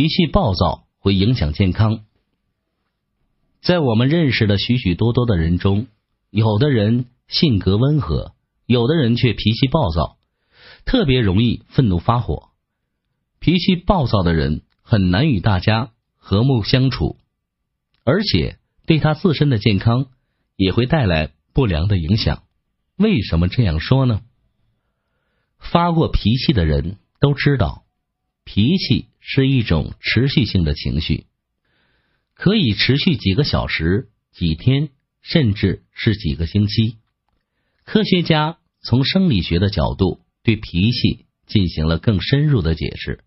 脾气暴躁会影响健康。在我们认识的许许多多的人中，有的人性格温和，有的人却脾气暴躁，特别容易愤怒发火。脾气暴躁的人很难与大家和睦相处，而且对他自身的健康也会带来不良的影响。为什么这样说呢？发过脾气的人都知道，脾气是一种持续性的情绪。可以持续几个小时、几天，甚至是几个星期。科学家从生理学的角度对脾气进行了更深入的解释，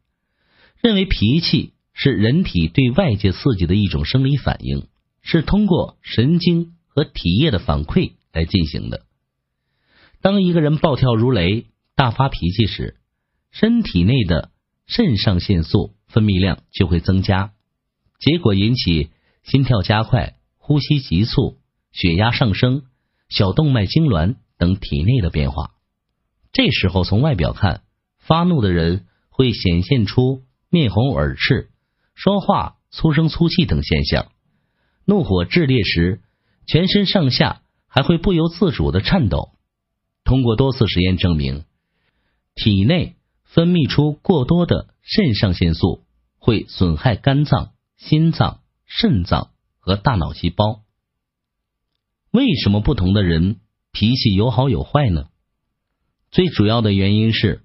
认为脾气是人体对外界刺激的一种生理反应，是通过神经和体液的反馈来进行的。当一个人暴跳如雷、大发脾气时，身体内的肾上腺素分泌量就会增加。结果引起心跳加快、呼吸急促、血压上升、小动脉痉挛等体内的变化。这时候从外表看，发怒的人会显现出面红耳赤、说话粗声粗气等现象。怒火炽烈时，全身上下还会不由自主的颤抖。通过多次实验证明，体内分泌出过多的肾上腺素会损害肝脏。心脏、肾脏和大脑细胞，为什么不同的人脾气有好有坏呢？最主要的原因是，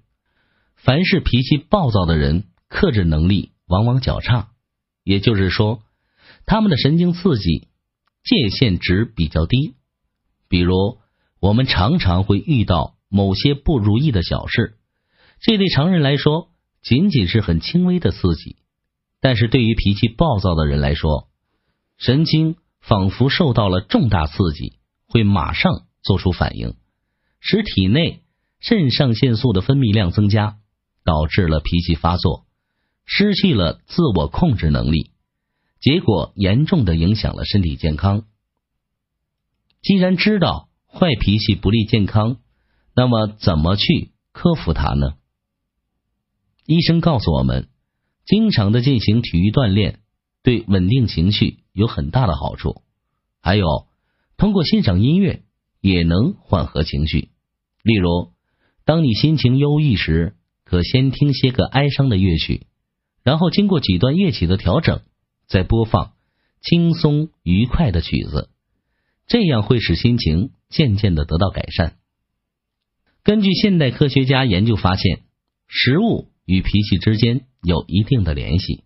凡是脾气暴躁的人，克制能力往往较差，也就是说，他们的神经刺激界限值比较低。比如，我们常常会遇到某些不如意的小事，这对常人来说仅仅是很轻微的刺激。但是对于脾气暴躁的人来说，神经仿佛受到了重大刺激，会马上做出反应，使体内肾上腺素的分泌量增加，导致了脾气发作，失去了自我控制能力，结果严重的影响了身体健康。既然知道坏脾气不利健康，那么怎么去克服它呢？医生告诉我们。经常的进行体育锻炼，对稳定情绪有很大的好处。还有，通过欣赏音乐也能缓和情绪。例如，当你心情忧郁时，可先听些个哀伤的乐曲，然后经过几段乐曲的调整，再播放轻松愉快的曲子，这样会使心情渐渐的得到改善。根据现代科学家研究发现，食物。与脾气之间有一定的联系。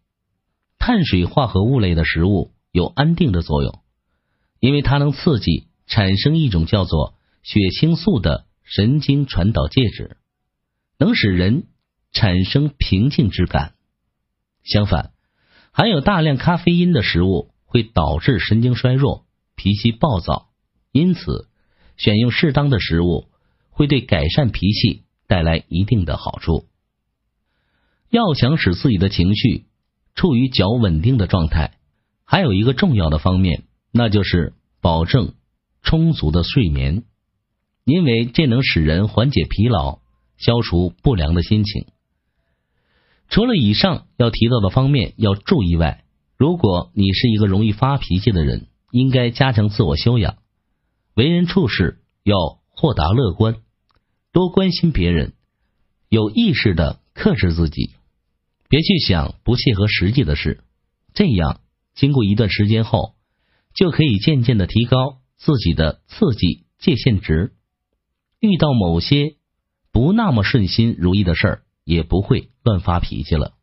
碳水化合物类的食物有安定的作用，因为它能刺激产生一种叫做血清素的神经传导介质，能使人产生平静之感。相反，含有大量咖啡因的食物会导致神经衰弱、脾气暴躁。因此，选用适当的食物会对改善脾气带来一定的好处。要想使自己的情绪处于较稳定的状态，还有一个重要的方面，那就是保证充足的睡眠，因为这能使人缓解疲劳，消除不良的心情。除了以上要提到的方面要注意外，如果你是一个容易发脾气的人，应该加强自我修养，为人处事要豁达乐观，多关心别人，有意识的克制自己。别去想不切合实际的事，这样经过一段时间后，就可以渐渐的提高自己的刺激界限值。遇到某些不那么顺心如意的事儿，也不会乱发脾气了。